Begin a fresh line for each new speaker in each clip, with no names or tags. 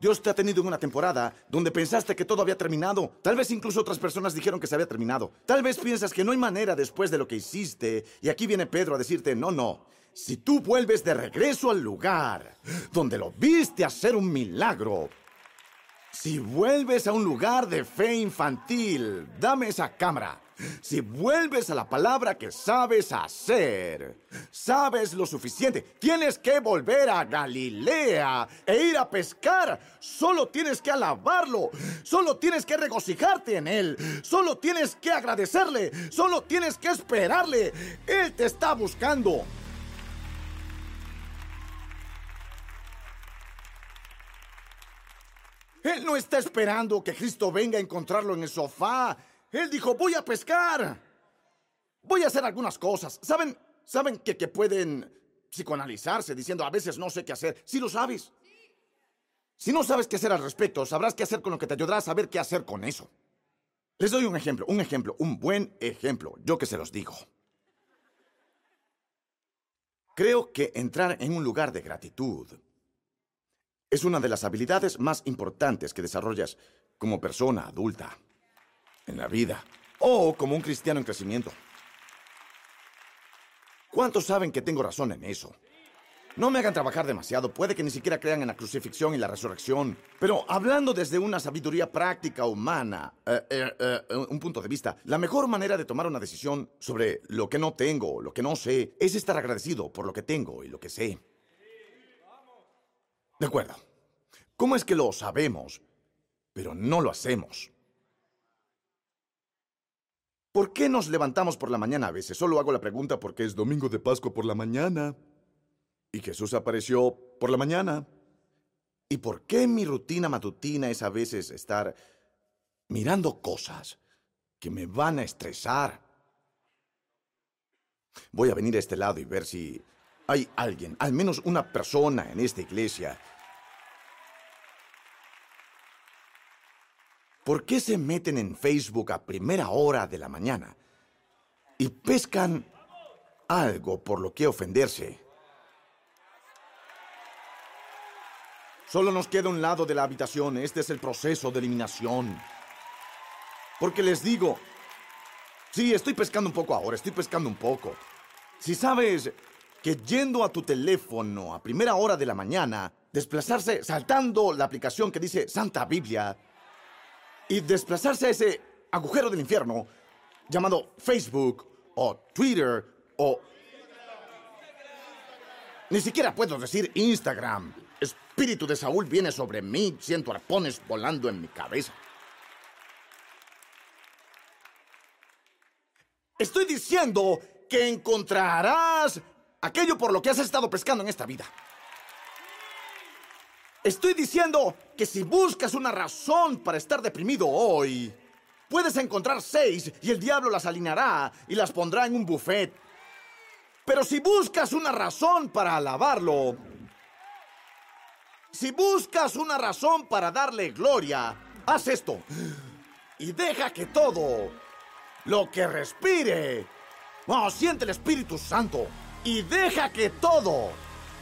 Dios te ha tenido en una temporada donde pensaste que todo había terminado. Tal vez incluso otras personas dijeron que se había terminado. Tal vez piensas que no hay manera después de lo que hiciste. Y aquí viene Pedro a decirte, no, no. Si tú vuelves de regreso al lugar donde lo viste hacer un milagro, si vuelves a un lugar de fe infantil, dame esa cámara. Si vuelves a la palabra que sabes hacer, sabes lo suficiente, tienes que volver a Galilea e ir a pescar. Solo tienes que alabarlo, solo tienes que regocijarte en él, solo tienes que agradecerle, solo tienes que esperarle. Él te está buscando. Él no está esperando que Cristo venga a encontrarlo en el sofá. Él dijo, voy a pescar. Voy a hacer algunas cosas. ¿Saben? ¿Saben que, que pueden psicoanalizarse diciendo a veces no sé qué hacer? Si lo sabes. Si no sabes qué hacer al respecto, sabrás qué hacer con lo que te ayudará a saber qué hacer con eso. Les doy un ejemplo, un ejemplo, un buen ejemplo, yo que se los digo. Creo que entrar en un lugar de gratitud es una de las habilidades más importantes que desarrollas como persona adulta en la vida o como un cristiano en crecimiento. ¿Cuántos saben que tengo razón en eso? No me hagan trabajar demasiado, puede que ni siquiera crean en la crucifixión y la resurrección, pero hablando desde una sabiduría práctica humana, eh, eh, eh, un punto de vista, la mejor manera de tomar una decisión sobre lo que no tengo, lo que no sé, es estar agradecido por lo que tengo y lo que sé. De acuerdo. ¿Cómo es que lo sabemos, pero no lo hacemos? ¿Por qué nos levantamos por la mañana a veces? Solo hago la pregunta porque es domingo de Pascua por la mañana. Y Jesús apareció por la mañana. ¿Y por qué mi rutina matutina es a veces estar mirando cosas que me van a estresar? Voy a venir a este lado y ver si hay alguien, al menos una persona en esta iglesia, ¿Por qué se meten en Facebook a primera hora de la mañana y pescan algo por lo que ofenderse? Solo nos queda un lado de la habitación. Este es el proceso de eliminación. Porque les digo, sí, estoy pescando un poco ahora, estoy pescando un poco. Si sabes que yendo a tu teléfono a primera hora de la mañana, desplazarse saltando la aplicación que dice Santa Biblia, y desplazarse a ese agujero del infierno llamado Facebook o Twitter o... Ni siquiera puedo decir Instagram. Espíritu de Saúl viene sobre mí, siento arpones volando en mi cabeza. Estoy diciendo que encontrarás aquello por lo que has estado pescando en esta vida. Estoy diciendo que si buscas una razón para estar deprimido hoy, puedes encontrar seis y el diablo las alineará y las pondrá en un buffet. Pero si buscas una razón para alabarlo, si buscas una razón para darle gloria, haz esto y deja que todo lo que respire, oh, siente el Espíritu Santo y deja que todo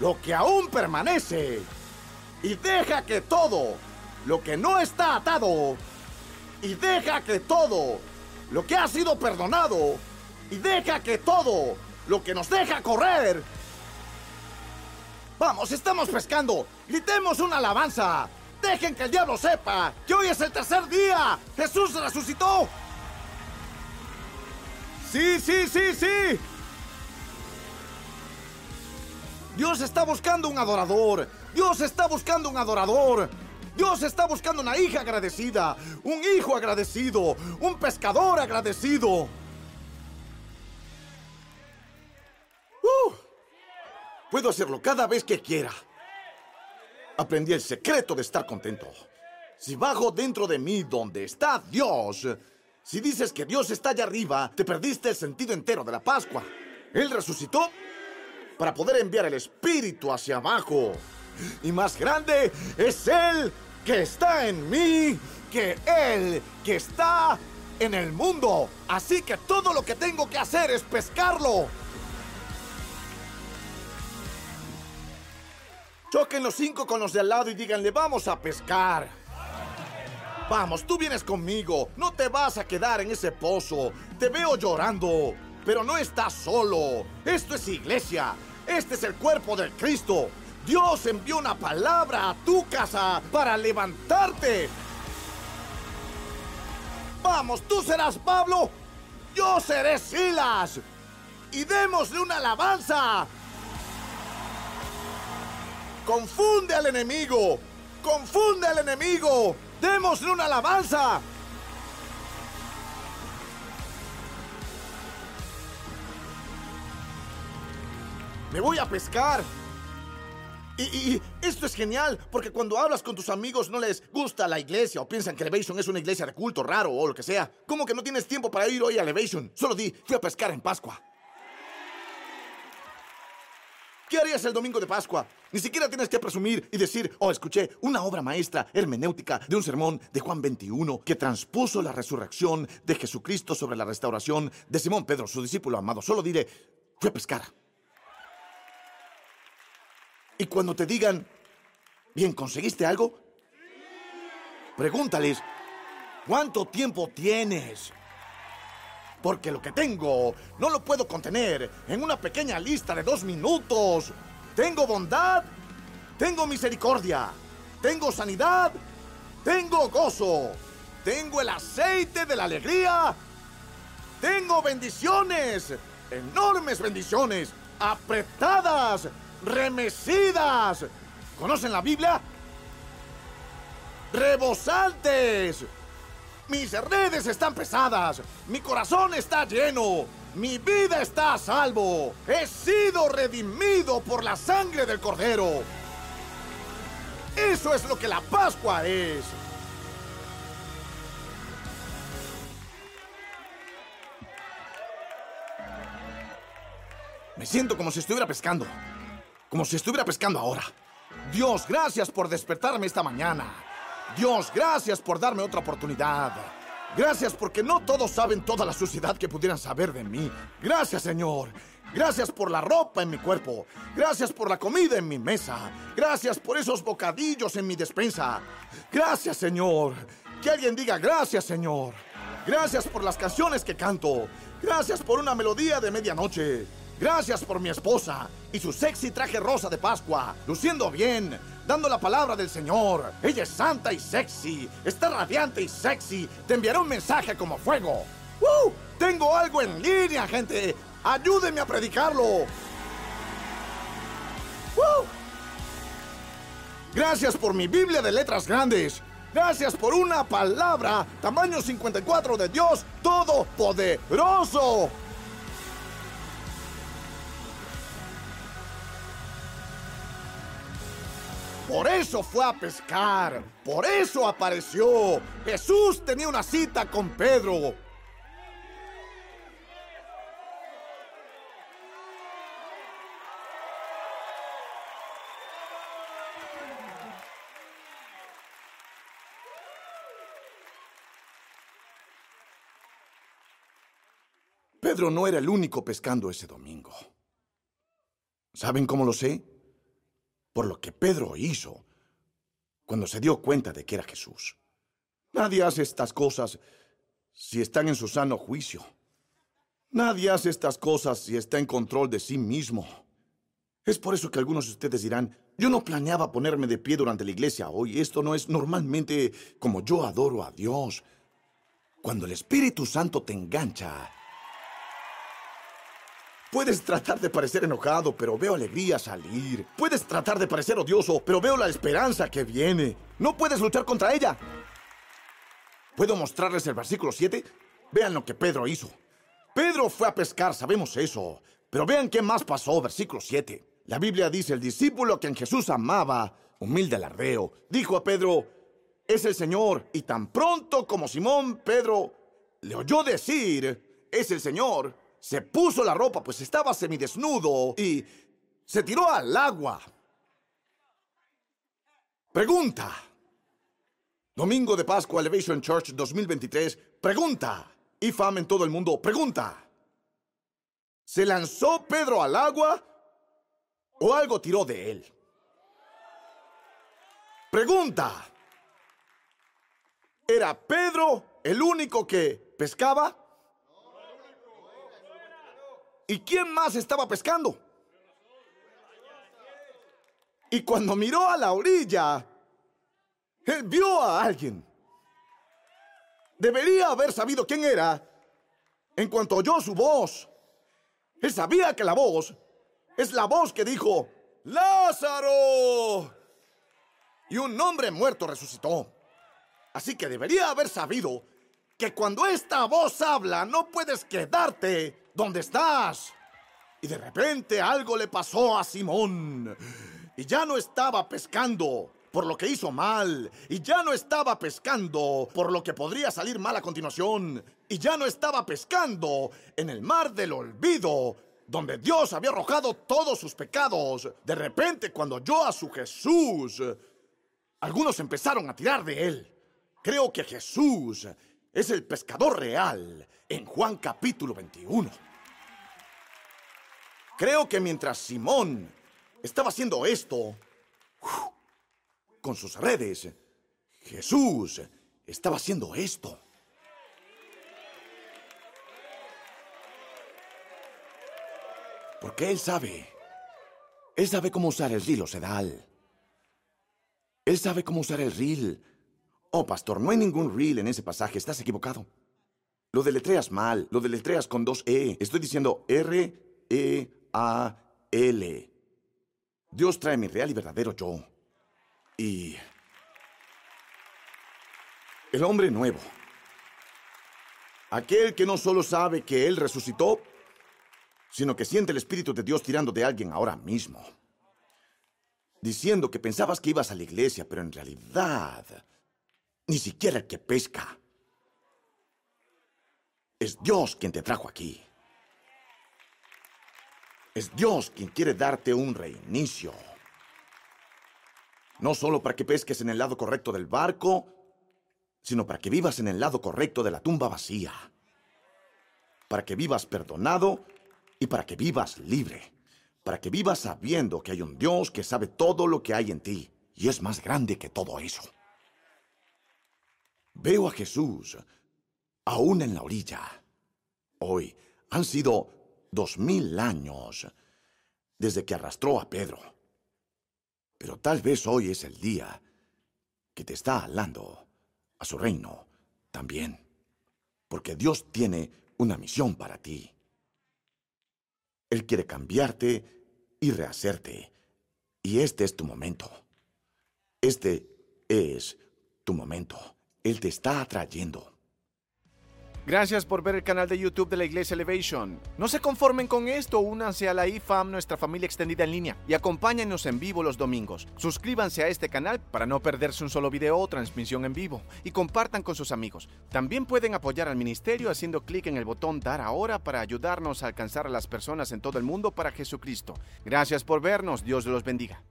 lo que aún permanece y deja que todo lo que no está atado y deja que todo lo que ha sido perdonado y deja que todo lo que nos deja correr. Vamos, estamos pescando. Gritemos una alabanza. Dejen que el diablo sepa que hoy es el tercer día. Jesús resucitó. Sí, sí, sí, sí. Dios está buscando un adorador. Dios está buscando un adorador. Dios está buscando una hija agradecida, un hijo agradecido, un pescador agradecido. Uh, puedo hacerlo cada vez que quiera. Aprendí el secreto de estar contento. Si bajo dentro de mí donde está Dios, si dices que Dios está allá arriba, te perdiste el sentido entero de la Pascua. Él resucitó para poder enviar el Espíritu hacia abajo y más grande es Él que está en mí que Él que está en el mundo. Así que todo lo que tengo que hacer es pescarlo. Choquen los cinco con los de al lado y díganle, vamos a pescar. Vamos, tú vienes conmigo. No te vas a quedar en ese pozo. Te veo llorando. Pero no estás solo. Esto es iglesia. Este es el cuerpo del Cristo. Dios envió una palabra a tu casa para levantarte. Vamos, tú serás Pablo. Yo seré Silas. Y démosle una alabanza. Confunde al enemigo. Confunde al enemigo. Démosle una alabanza. Me voy a pescar. Y, esto es genial, porque cuando hablas con tus amigos no les gusta la iglesia o piensan que Elevation es una iglesia de culto raro o lo que sea. ¿Cómo que no tienes tiempo para ir hoy a Elevation? Solo di, fui a pescar en Pascua. ¿Qué harías el domingo de Pascua? Ni siquiera tienes que presumir y decir, oh, escuché una obra maestra hermenéutica de un sermón de Juan 21 que transpuso la resurrección de Jesucristo sobre la restauración de Simón Pedro, su discípulo amado. Solo diré, fui a pescar. Y cuando te digan, bien, ¿conseguiste algo? Pregúntales, ¿cuánto tiempo tienes? Porque lo que tengo no lo puedo contener en una pequeña lista de dos minutos. Tengo bondad, tengo misericordia, tengo sanidad, tengo gozo, tengo el aceite de la alegría, tengo bendiciones, enormes bendiciones, apretadas remecidas. ¿Conocen la Biblia? Rebosantes. Mis redes están pesadas. Mi corazón está lleno. Mi vida está a salvo. He sido redimido por la sangre del Cordero. Eso es lo que la Pascua es. Me siento como si estuviera pescando como si estuviera pescando ahora. Dios, gracias por despertarme esta mañana. Dios, gracias por darme otra oportunidad. Gracias porque no todos saben toda la suciedad que pudieran saber de mí. Gracias, Señor. Gracias por la ropa en mi cuerpo. Gracias por la comida en mi mesa. Gracias por esos bocadillos en mi despensa. Gracias, Señor. Que alguien diga gracias, Señor. Gracias por las canciones que canto. Gracias por una melodía de medianoche. Gracias por mi esposa y su sexy traje rosa de Pascua, luciendo bien, dando la palabra del Señor. Ella es santa y sexy, está radiante y sexy. Te enviaré un mensaje como fuego. ¡Uh! Tengo algo en línea, gente. Ayúdenme a predicarlo. ¡Uh! Gracias por mi Biblia de letras grandes. Gracias por una palabra tamaño 54 de Dios Todopoderoso. Por eso fue a pescar. Por eso apareció. Jesús tenía una cita con Pedro. Pedro no era el único pescando ese domingo. ¿Saben cómo lo sé? Por lo que Pedro hizo cuando se dio cuenta de que era Jesús. Nadie hace estas cosas si están en su sano juicio. Nadie hace estas cosas si está en control de sí mismo. Es por eso que algunos de ustedes dirán, yo no planeaba ponerme de pie durante la iglesia hoy. Esto no es normalmente como yo adoro a Dios. Cuando el Espíritu Santo te engancha, Puedes tratar de parecer enojado, pero veo alegría salir. Puedes tratar de parecer odioso, pero veo la esperanza que viene. No puedes luchar contra ella. ¿Puedo mostrarles el versículo 7? Vean lo que Pedro hizo. Pedro fue a pescar, sabemos eso. Pero vean qué más pasó, versículo 7. La Biblia dice, el discípulo a quien Jesús amaba, humilde alardeo, dijo a Pedro, es el Señor. Y tan pronto como Simón Pedro le oyó decir, es el Señor, se puso la ropa, pues estaba semidesnudo, y se tiró al agua. Pregunta. Domingo de Pascua Elevation Church 2023. Pregunta. Y fama en todo el mundo. Pregunta. ¿Se lanzó Pedro al agua o algo tiró de él? Pregunta. ¿Era Pedro el único que pescaba? ¿Y quién más estaba pescando? Y cuando miró a la orilla, él vio a alguien. Debería haber sabido quién era en cuanto oyó su voz. Él sabía que la voz es la voz que dijo, Lázaro. Y un hombre muerto resucitó. Así que debería haber sabido que cuando esta voz habla no puedes quedarte donde estás. Y de repente algo le pasó a Simón. Y ya no estaba pescando por lo que hizo mal. Y ya no estaba pescando por lo que podría salir mal a continuación. Y ya no estaba pescando en el mar del olvido, donde Dios había arrojado todos sus pecados. De repente, cuando oyó a su Jesús, algunos empezaron a tirar de él. Creo que Jesús es el pescador real en Juan capítulo 21. Creo que mientras Simón estaba haciendo esto, con sus redes, Jesús estaba haciendo esto. Porque Él sabe, Él sabe cómo usar el reel o sedal. Él sabe cómo usar el reel. Oh, pastor, no hay ningún reel en ese pasaje, estás equivocado. Lo deletreas mal, lo deletreas con dos E. Estoy diciendo R-E-A-L. Dios trae mi real y verdadero yo. Y... El hombre nuevo. Aquel que no solo sabe que Él resucitó, sino que siente el Espíritu de Dios tirando de alguien ahora mismo. Diciendo que pensabas que ibas a la iglesia, pero en realidad ni siquiera el que pesca. Es Dios quien te trajo aquí. Es Dios quien quiere darte un reinicio. No solo para que pesques en el lado correcto del barco, sino para que vivas en el lado correcto de la tumba vacía. Para que vivas perdonado y para que vivas libre. Para que vivas sabiendo que hay un Dios que sabe todo lo que hay en ti y es más grande que todo eso. Veo a Jesús aún en la orilla. Hoy han sido dos mil años desde que arrastró a Pedro. Pero tal vez hoy es el día que te está hablando a su reino también. Porque Dios tiene una misión para ti. Él quiere cambiarte y rehacerte. Y este es tu momento. Este es tu momento. Él te está atrayendo.
Gracias por ver el canal de YouTube de la Iglesia Elevation. No se conformen con esto, únanse a la IFAM, nuestra familia extendida en línea, y acompáñenos en vivo los domingos. Suscríbanse a este canal para no perderse un solo video o transmisión en vivo, y compartan con sus amigos. También pueden apoyar al ministerio haciendo clic en el botón Dar ahora para ayudarnos a alcanzar a las personas en todo el mundo para Jesucristo. Gracias por vernos, Dios los bendiga.